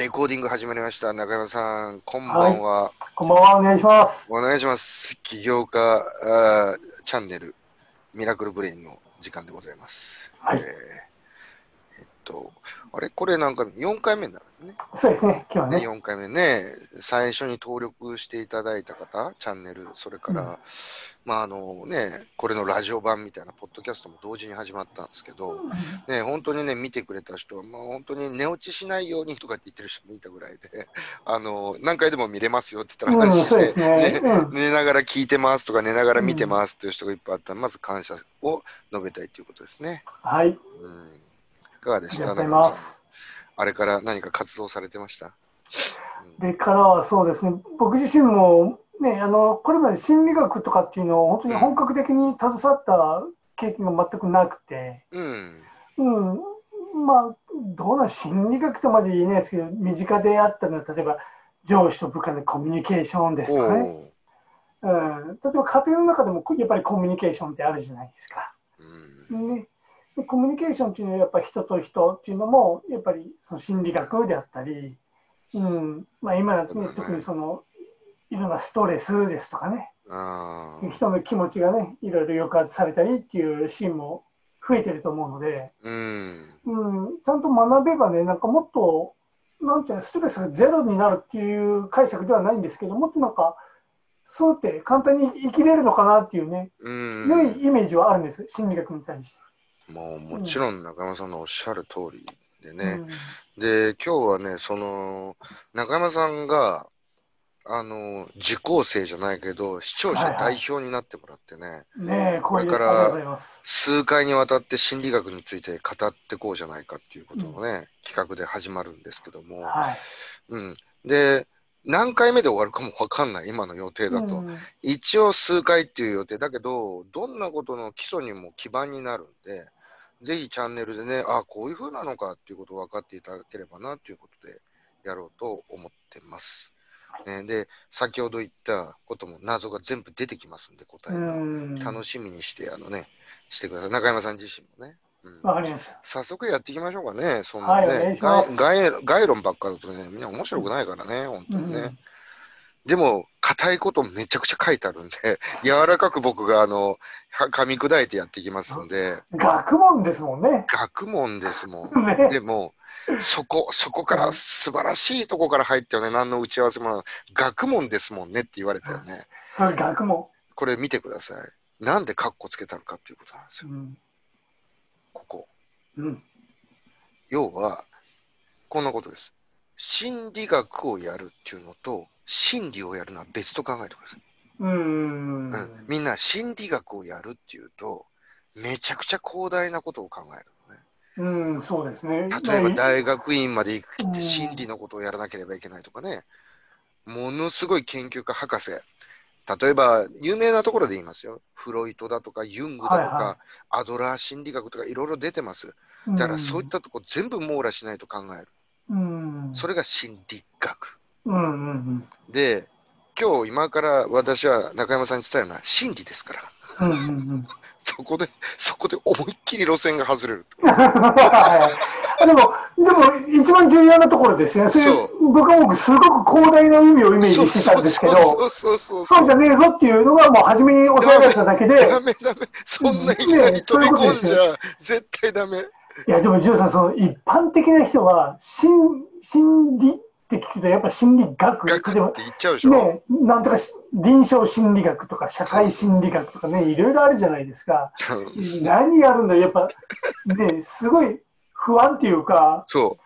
レコーディング始まりました。中山さん、こんばんは。こんばんは、お願いします。お願いします。起業家あーチャンネル、ミラクルブレインの時間でございます。はいえーと、あれ？これなんか4回目になるんですね。そうですね、今日はね、ね。4回目ね、最初に登録していただいた方、チャンネル、それから、うんまああのね、これのラジオ版みたいなポッドキャストも同時に始まったんですけど、ね、本当にね、見てくれた人は、まあ、本当に寝落ちしないようにとかって言ってる人もいたぐらいで、あの何回でも見れますよって言ったらうん、話して。うん。寝ながら聞いてますとか、寝ながら見てますっていう人がいっぱいあったら、まず感謝を述べたいということですね。はい、うん、いかがでした？あれから何か活動されてました、でからはそうですね、僕自身も、ね、あのこれまで心理学とかっていうのを本当に本格的に携わった経験が全くなくて、うん、うん、まあ、どうな心理学とまで言えないですけど、身近であったのは、例えば上司と部下のコミュニケーションですとかね、おう。うん、例えば家庭の中でもやっぱりコミュニケーションってあるじゃないですか。うん。ね、でコミュニケーションっていうのはやっぱり人と人っていうのもやっぱりその心理学であったり、うんまあ、今ね特にそのいろんなストレスですとかね。人の気持ちがねいろいろ抑圧されたりっていうシーンも増えてると思うので、うん、うん、ちゃんと学べばねなんかもっとなんていうのストレスがゼロになるっていう解釈ではないんですけどもっとなんかそうやって簡単に生きれるのかなっていうね、うん、良いイメージはあるんです心理学に対して。もうもちろん中山さんのおっしゃる通りでね、うん。で今日はね、その中山さんがあの受講生じゃないけど、視聴者はいはい代表になってもらってね、ねえ、光栄です。これから。数回にわたって心理学について語ってこうじゃないかっていうことのね、企画で始まるんですけども、はい。うん、で、何回目で終わるかもわかんない、今の予定だと。うん。一応数回っていう予定。だけど、どんなことの基礎にも基盤になるんで、ぜひチャンネルでね、あこういう風なのかっていうことを分かっていただければなということでやろうと思ってます。ね、で、先ほど言ったことも謎が全部出てきますんで、答えが。うん。楽しみにして、あのね、してください。中山さん自身もね。うんわかりました。早速やっていきましょうかね、そんなね概論ばっかだとね、みんな面白くないからね、本当にね。でも、硬いことめちゃくちゃ書いてあるんで、柔らかく僕があのは噛み砕いてやっていきますんで、うん学問ですもんね。学問ですもん。ねでも、そこ、そこから素晴らしいとこから入ったよね、何の打ち合わせも学問ですもんねって言われたよね。う ん学問。これ見てください。なんでカッコつけたのかっていうことなんですよ、うん。ここ。うん。要は、こんなことです。心理学をやるっていうのと、心理をやるのは別と考えてください。うん。うん、みんな心理学をやるっていうと、めちゃくちゃ広大なことを考えるのね。うん、そうですね。例えばね大学院まで行ってうん心理のことをやらなければいけないとかね、ものすごい研究家博士。例えば有名なところで言いますよ。フロイトだとかユングだとか、はいはアドラー心理学とかいろいろ出てます。だからそういったとこ全部網羅しないと考える。うん。それが心理学。うんうんうん。で、今日今から私は中山さんに伝えるのは心理ですから。うんうんうん。そこで、そこで思いっきり路線が外れる。はいでも、でも、一番重要なところですよね。それそ僕は僕、すごく広大な海をイメージしてたんですけど、そうじゃねえぞっていうのが、もう初めに教えられただけで、ダメダメ。そんないきなり飛び込んじゃ絶対ダメ。いや、でも、ジューさん、その一般的な人は、心心理って聞くと、やっぱ心理学、例えば学って言っちゃうでしょ？ね、なんとかし臨床心理学とか社会心理学とかね、いろいろあるじゃないですか。何やるんだやっぱ、ね、すごい不安っていうか、そ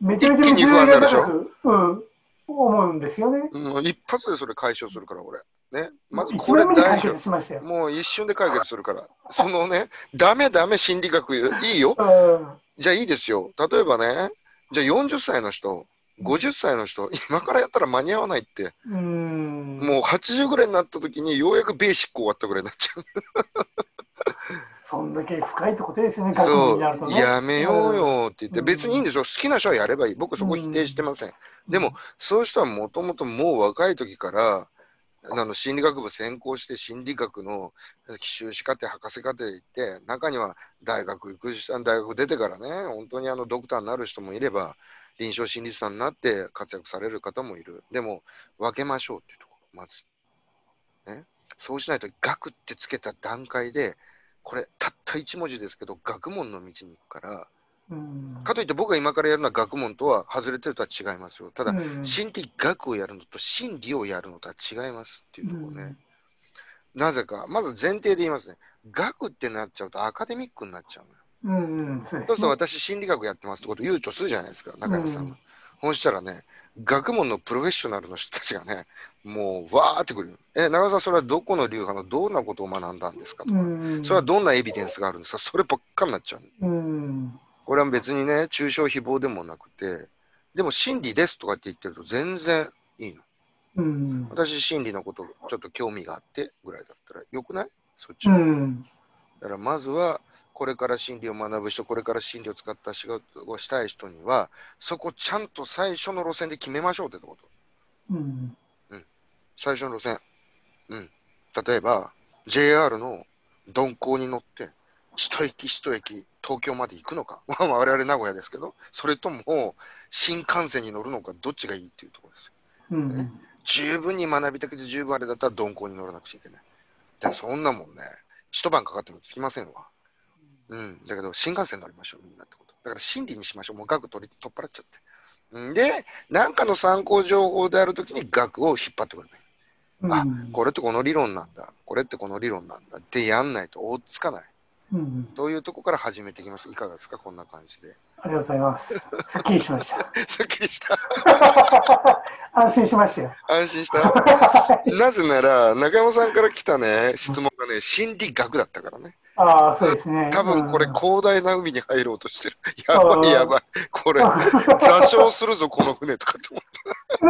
めちゃめちゃ不安になるでしょ？うん、思うんですよね。う。もう一発でそれ解消するから、俺。ね。まずこ一れ大丈夫。。もう一瞬で解決するから。そのね、ダメダメ心理学いいよ。うんじゃあいいですよ。例えばね、じゃあ40歳の人、50歳の人、今からやったら間に合わないって。うんもう80ぐらいになった時にようやくベーシック終わったぐらいになっちゃう。そんだけ深いところですよね、そう、ね。やめようよって言って、うん別にいいんですよ。好きな人はやればいい。僕そこ否定してません。でも、そういう人はもともともう若い時から、あの心理学部専攻して心理学の奇修士課程、博士課程行って、中には大学行く人、大学出てからね、本当にあのドクターになる人もいれば、臨床心理士さんになって活躍される方もいる。でも、分けましょうっていうところ、まず。ね、そうしないと、学ってつけた段階で、これ、たった1文字ですけど、学問の道に行くから、うんかといって僕が今からやるのは学問とは外れてるとは違いますよ。ただ、うん心理学をやるのと心理をやるのとは違いますっていうところね。なぜか、まず前提で言いますね。学ってなっちゃうとアカデミックになっちゃうのよ。うんうん、そうでそうすると。私心理学やってますってことを言うとするじゃないですか、中山さんが。うんほんしたらね、学問のプロフェッショナルの人たちがね、もうわーってくる。え、中山さん、それはどこの流派のどんなことを学んだんですかとか、うんそれはどんなエビデンスがあるんですかそればっかになっちゃう。うんこれは別にね、抽象誹謗でもなくて、でも真理ですとかって言ってると全然いいの。うん私、真理のことちょっと興味があってぐらいだったらよくない？そっち。うんだからまずは、これから心理を学ぶ人、これから心理を使った仕事をしたい人には、そこちゃんと最初の路線で決めましょうってこと。うん最初の路線。うん。例えば、JR の鈍行に乗って、一駅一駅、東京まで行くのか。まあ我々名古屋ですけど、それとも、新幹線に乗るのか、どっちがいいっていうところですよ。うん十分に学びたくて十分あれだったら鈍行に乗らなくちゃいけない。でそんなもんね、一晩かかってもつきませんわ。うん。だけど、新幹線乗りましょう、みんなってこと。だから、心理にしましょう。もう学取り取っ払っちゃって。うんで、なんかの参考情報であるときに学を引っ張ってくればいうんこれってこの理論なんだ。これってこの理論なんだってやんないと追っつかない。うんというところから始めていきます。いかがですか？こんな感じで。ありがとうございます。すっきりしました。すっきりした。安心しましたよ。安心した。なぜなら、中山さんから来たね、質問がね、心理学だったからね。ああ、そうですね。多分これ、うん広大な海に入ろうとしてる。やばいやばい。これ、座礁するぞ、この船とかって思っ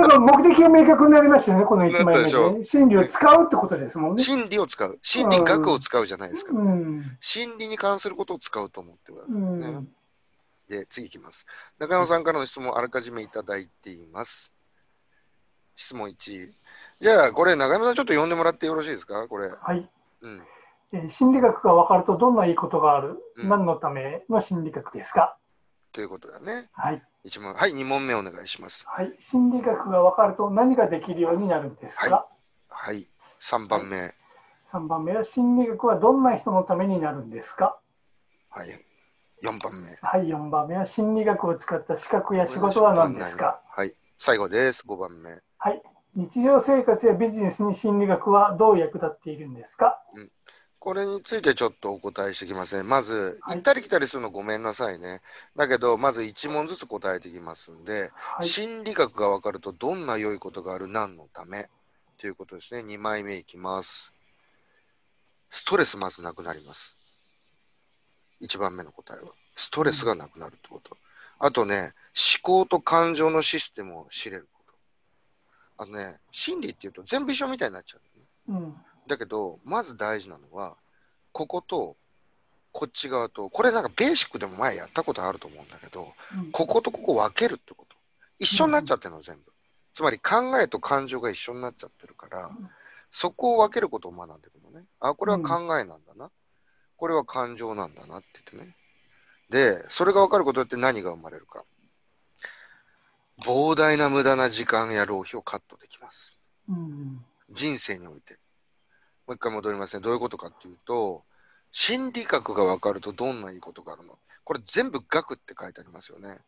なんか目的が明確になりましたよね、この1枚目で。心理を使うってことですもんて。ね。心理を使う。心理学を使うじゃないですか。うん。心理に関することを使うと思ってくださういね。ん。で、次いきます。中山さんからの質問あらかじめいただいています。質問1。じゃあ、これ、中山さんちょっと読んでもらってよろしいですか？これ。はい。うん。えー心理学が分かるとどんないいことがある、うん何のための心理学ですか？ということだね。はい。一問。はい、2問目お願いします。はい。心理学が分かると何ができるようになるんですか、ははい。3番目。3番目は心理学はどんな人のためになるんですか？はい。4番目。はい。4番目は心理学を使った資格や仕事は何ですか？はい。最後です。5番目。はい。日常生活やビジネスに心理学はどう役立っているんですか？これについてちょっとお答えしていきますね。まず、はい行ったり来たりするのごめんなさいね。だけど、まず1問ずつ答えていきますんで、はい。心理学が分かるとどんな良いことがある、何のため？ということですね。2枚目いきます。ストレスまずなくなります。1番目の答えは。ストレスがなくなるってこと。あとね、思考と感情のシステムを知れること。あとね、心理っていうと全部一緒みたいになっちゃう、うん。だけど、まず大事なのは、こことこっち側と、これなんかベーシックでも前やったことあると思うんだけど、うんこことここ分けるってこと。一緒になっちゃってるの、全部。つまり考えと感情が一緒になっちゃってるからん、そこを分けることを学んでいくのね。あ、これは考えなんだな。これは感情なんだなって言ってね。で、それが分かることによって何が生まれるか。膨大な無駄な時間や浪費をカットできます。うん。人生において。もう一回戻りますね。どういうことかっていうと、心理学が分かるとどんないいことがあるのこれ全部学って書いてありますよね。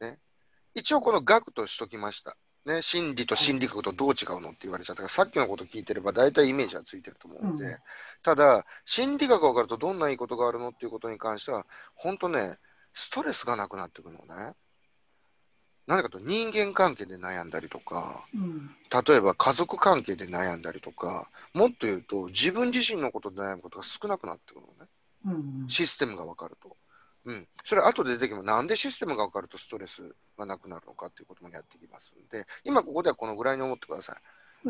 ね一応この学としときました。ね、心理と心理学とどう違うのって言われちゃったから、さっきのこと聞いてれば大体イメージはついてると思うんで、うんただ、心理学が分かるとどんないいことがあるのっていうことに関しては、本当ね、ストレスがなくなってくるのね。何かと人間関係で悩んだりとか、うん。例えば家族関係で悩んだりとか、もっと言うと自分自身のことで悩むことが少なくなってくるのね。うん。システムが分かると。うん。それ後で出てきます。なんでシステムが分かるとストレスがなくなるのかっていうこともやっていきますんで、今ここではこのぐらいに思ってください。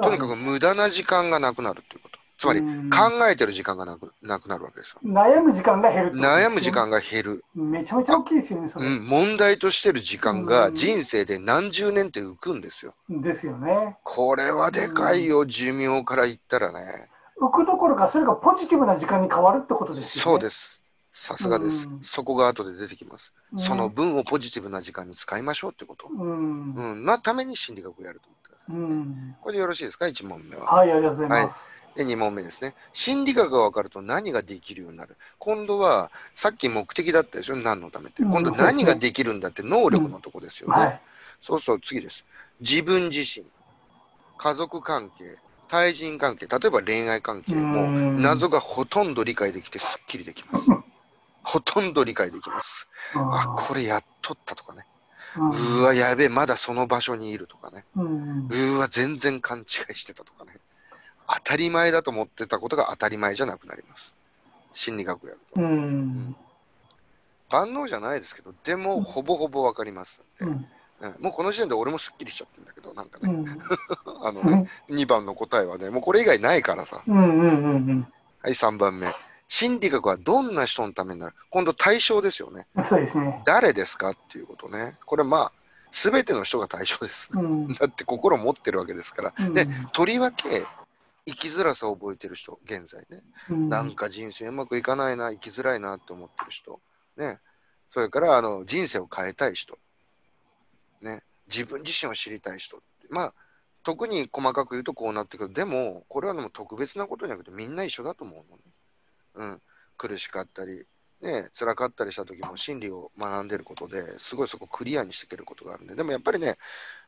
とにかく無駄な時間がなくなるっていうこと。つまりうん考えてる時間がなくなくなるわけですよ。悩む時間が減る悩む時間が減る。めちゃめちゃ大きいですよね、それ。うん。問題としてる時間がうん人生で何十年って浮くんですよ。ですよね。これはでかいよ、寿命から言ったらね。浮くどころか、それがポジティブな時間に変わるってことですよね。そうです。さすがです、うんそこが後で出てきます。うんその分をポジティブな時間に使いましょうってこと。うん。うん、なために心理学をやると思ってください。うん。これでよろしいですか、1問目は。はい、ありがとうございます。で、2問目ですね。心理学が分かると何ができるようになる？今度は、さっき目的だったでしょ、何のためって。うん今度何ができるんだって？能力のとこですよね。はい。そうそう、次です。自分自身、家族関係、対人関係、例えば恋愛関係も、うん謎がほとんど理解できてすっきりできます。ほとんど理解できます。あ、これやっとったとかね。うわ、やべえ、まだその場所にいるとかね。うわ、全然勘違いしてたとかね。当たり前だと思ってたことが当たり前じゃなくなります。心理学やると。うん。万能じゃないですけど、でも、ほぼほぼわかりますんで、うん。うんもうこの時点で俺もすっきりしちゃってるんだけど、なんかね、うん。あのね、2番の答えはね、もうこれ以外ないからさ。うん。うん。うん。はい、3番目。心理学はどんな人のためになる？今度対象ですよね。うん。そうですね。誰ですかっていうことね。これまあ、すべての人が対象です。うん。だって心を持ってるわけですから。うんで、とりわけ、生きづらさを覚えてる人、現在ね。うんなんか人生うまくいかないな、生きづらいなって思ってる人。ね。それから、あの、人生を変えたい人。ね。自分自身を知りたい人。まあ、特に細かく言うとこうなってくる。でも、これはでも特別なことじゃなくて、みんな一緒だと思うのね。うん。苦しかったり、ね、辛かったりした時も心理を学んでることですごいそこクリアにしていけることがあるんで、でもやっぱりね、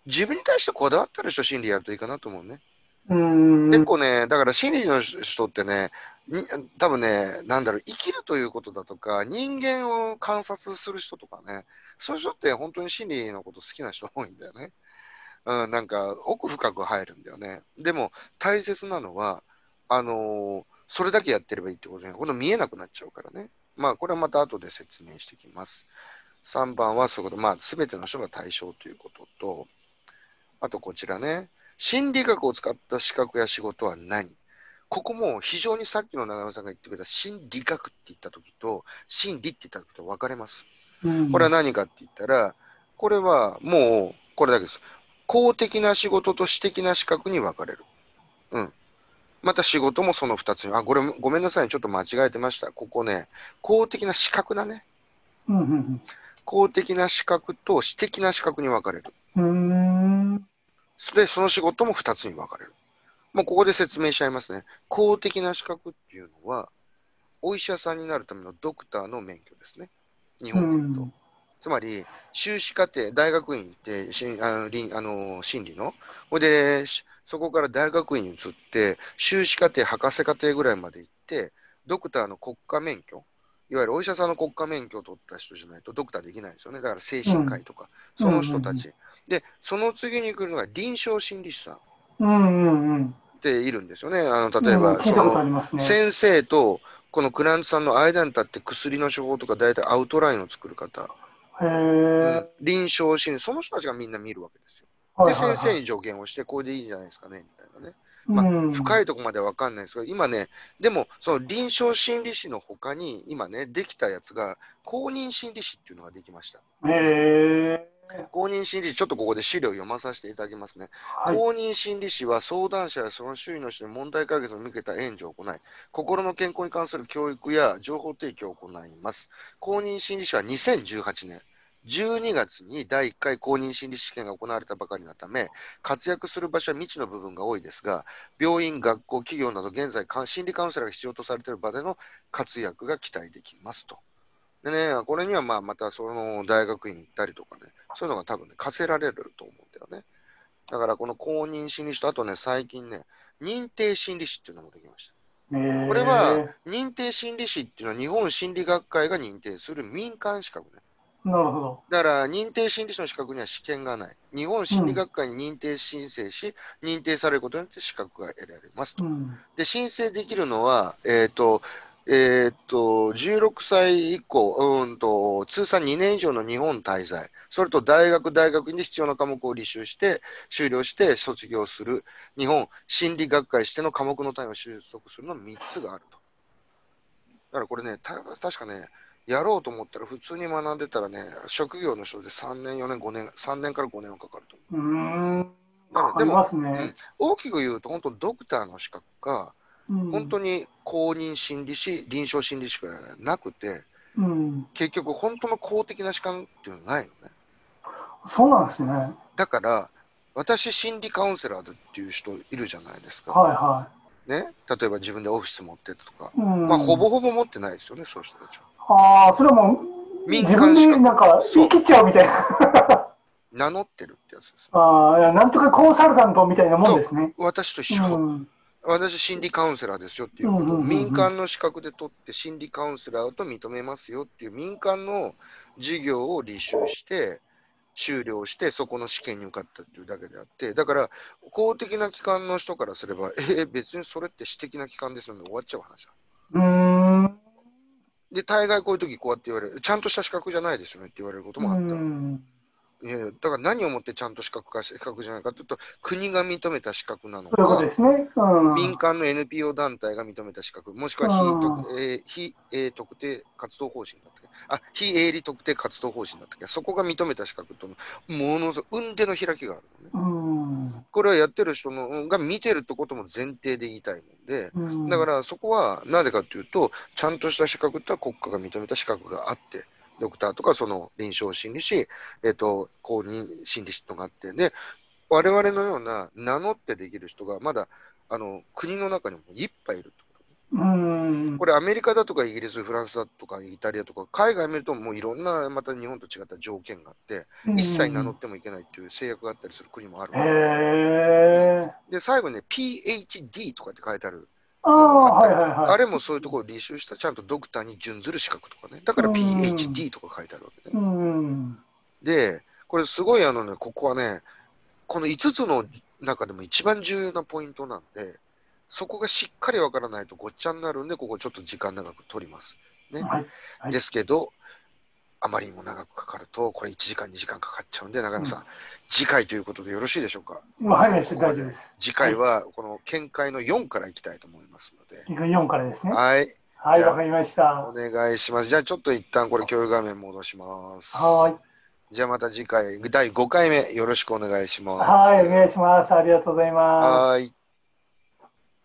自分に対してこだわってる人、心理やるといいかなと思うね。結構ね、だから心理の人ってね、に多分ね、なんだろう、生きるということだとか、人間を観察する人とかね、そういう人って本当に心理のこと好きな人多いんだよね。うん、なんか奥深く入るんだよね。でも大切なのは、あのーそれだけやってればいいってことじゃない。今度見えなくなっちゃうからね。まあ、これはまた後で説明していきます。3番はそういうこと、まあ、すべての人が対象ということと、あとこちらね、心理学を使った資格や仕事は何ここも非常にさっきの長山さんが言ってくれた心理学って言ったときと、心理って言ったときと分かれます。うんこれは何かって言ったら、これはもう、これだけです。公的な仕事と私的な資格に分かれる。うん。また仕事もその2つに。あ、これごめんなさい。ちょっと間違えてました。ここね、公的な資格だね。うんうん公的な資格と私的な資格に分かれる。で、その仕事も2つに分かれる。もうここで説明しちゃいますね。公的な資格っていうのは、お医者さんになるためのドクターの免許ですね。日本で言うと。うんつまり、修士課程、大学院行って、しあのりあの心理の、ほいで、しそこから大学院に移って、修士課程、博士課程ぐらいまで行って、ドクターの国家免許、いわゆるお医者さんの国家免許を取った人じゃないとドクターできないんですよね。だから精神科医とか、その人たち。で、その次に来るのが臨床心理士さんっうんうんうん。ているんですよね。あの例えば。先生とこのクラントさんの間に立って薬の処方とか大体アウトラインを作る方。へえ。臨床心理、その人たちがみんな見るわけですよ。で、先生に助言をして、これでいいんじゃないですかね、みたいなね。まあうん深いところまでは分かんないですけど、今ね、でも、その臨床心理士のほかに、今ね、できたやつが、公認心理士っていうのができました。へえ。公認心理士、ちょっとここで資料を読まさせていただきますね。はい。公認心理士は相談者やその周囲の人に問題解決を向けた援助を行い、心の健康に関する教育や情報提供を行います。公認心理士は2018年12月に第1回公認心理士試験が行われたばかりなため、活躍する場所は未知の部分が多いですが、病院、学校、企業など現在、か心理カウンセラーが必要とされている場での活躍が期待できますと。でね、これにはまあまたその大学院行ったりとかね、そういうのが多分ね、課せられると思うんだよね。だからこの公認心理師と、あとね、最近ね、認定心理師っていうのもできました。これは、認定心理師っていうのは日本心理学会が認定する民間資格ね。なるほど。だから認定心理師の資格には試験がない。日本心理学会に認定申請し、認定されることによって資格が得られますと。うん。で、申請できるのは、えっ、と、えっ、と、16歳以降、うんと、通算2年以上の日本滞在、それと大学、大学院で必要な科目を履修して、修了して卒業する、日本心理学会しての科目の単位を習得するの3つがあると。だからこれね、た確かね、やろうと思ったら普通に学んでたらね、職業の人で3年、4年、5年、3年から5年はかかると思う。うーん。だからかかりますね。大きく言うと、本当ドクターの資格か、うん本当に公認心理師、臨床心理士がなくて、うん。結局本当の公的な士官っていうのはないのね。そうなんですね。はいだから、私心理カウンセラーだっていう人いるじゃないですか。はね？例えば自分でオフィス持ってるとか。い。うん。まあ、ほぼほぼ持ってないですよね、そういう人たちは。ああ、それはもう、民自分で間資格なんか言い切っちゃうみたいな。名乗ってるってやつです。ああ、いやなんとかコンサルタントみたいなもんですね。私と一緒。うん。私、心理カウンセラーですよっていうことをうんうんうんうん民間の資格で取って、心理カウンセラーと認めますよっていう民間の事業を履修して、修了して、そこの試験に受かったっていうだけであって、だから、公的な機関の人からすれば、えー別にそれって私的な機関ですよね、終わっちゃう話だ。うーん。で、大概こういう時こうやって言われる、ちゃんとした資格じゃないですよねって言われることもあった。うんいやだから何をもってちゃんと資格か資格じゃないかというと、国が認めた資格なのかで、すね。うん。民間の NPO 団体が認めた資格、もしくは非うん特,、えー非えー特定活動方針だったっけ？あ、非営利特定活動方針だったっけ？そこが認めた資格との、ものすごい、運手の開きがあるのね。うん。これはやってる人のが見てるってことも前提で言いたいもんで、うんだからそこはなぜかというと、ちゃんとした資格ってのは国家が認めた資格があって、ドクターとかその臨床心理士、えっと公認心理師とかあって、で、我々のような名乗ってできる人がまだあの国の中にもいっぱいいるとうん。これアメリカだとかイギリス、フランスだとかイタリアとか、海外見るともういろんなまた日本と違った条件があって、一切名乗ってもいけないっていう制約があったりする国もある。で、最後にね、PhD とかって書いてあるああ、はいはいはい。あれもそういうところを履修したちゃんとドクターに準ずる資格とかね。だからうん PhD とか書いてあるわけうね。ん。で、これすごいあのね、ここはね、この5つの中でも一番重要なポイントなんで、そこがしっかりわからないとごっちゃになるんで、ここちょっと時間長く取ります。ね。はい。はいですけど、あまりにも長くかかると、これ1時間、2時間かかっちゃうんで、中山さん、うん次回ということでよろしいでしょうか？はい、大丈夫です。次回はこの見解の4からいきたいと思いますので。4からですね。はい。はい、わかりましたお。願いします。じゃあちょっと一旦これ共有画面戻します。はい。じゃあまた次回、第5回目よろしくお願いします。はい、お願いします。ありがとうございます。はい。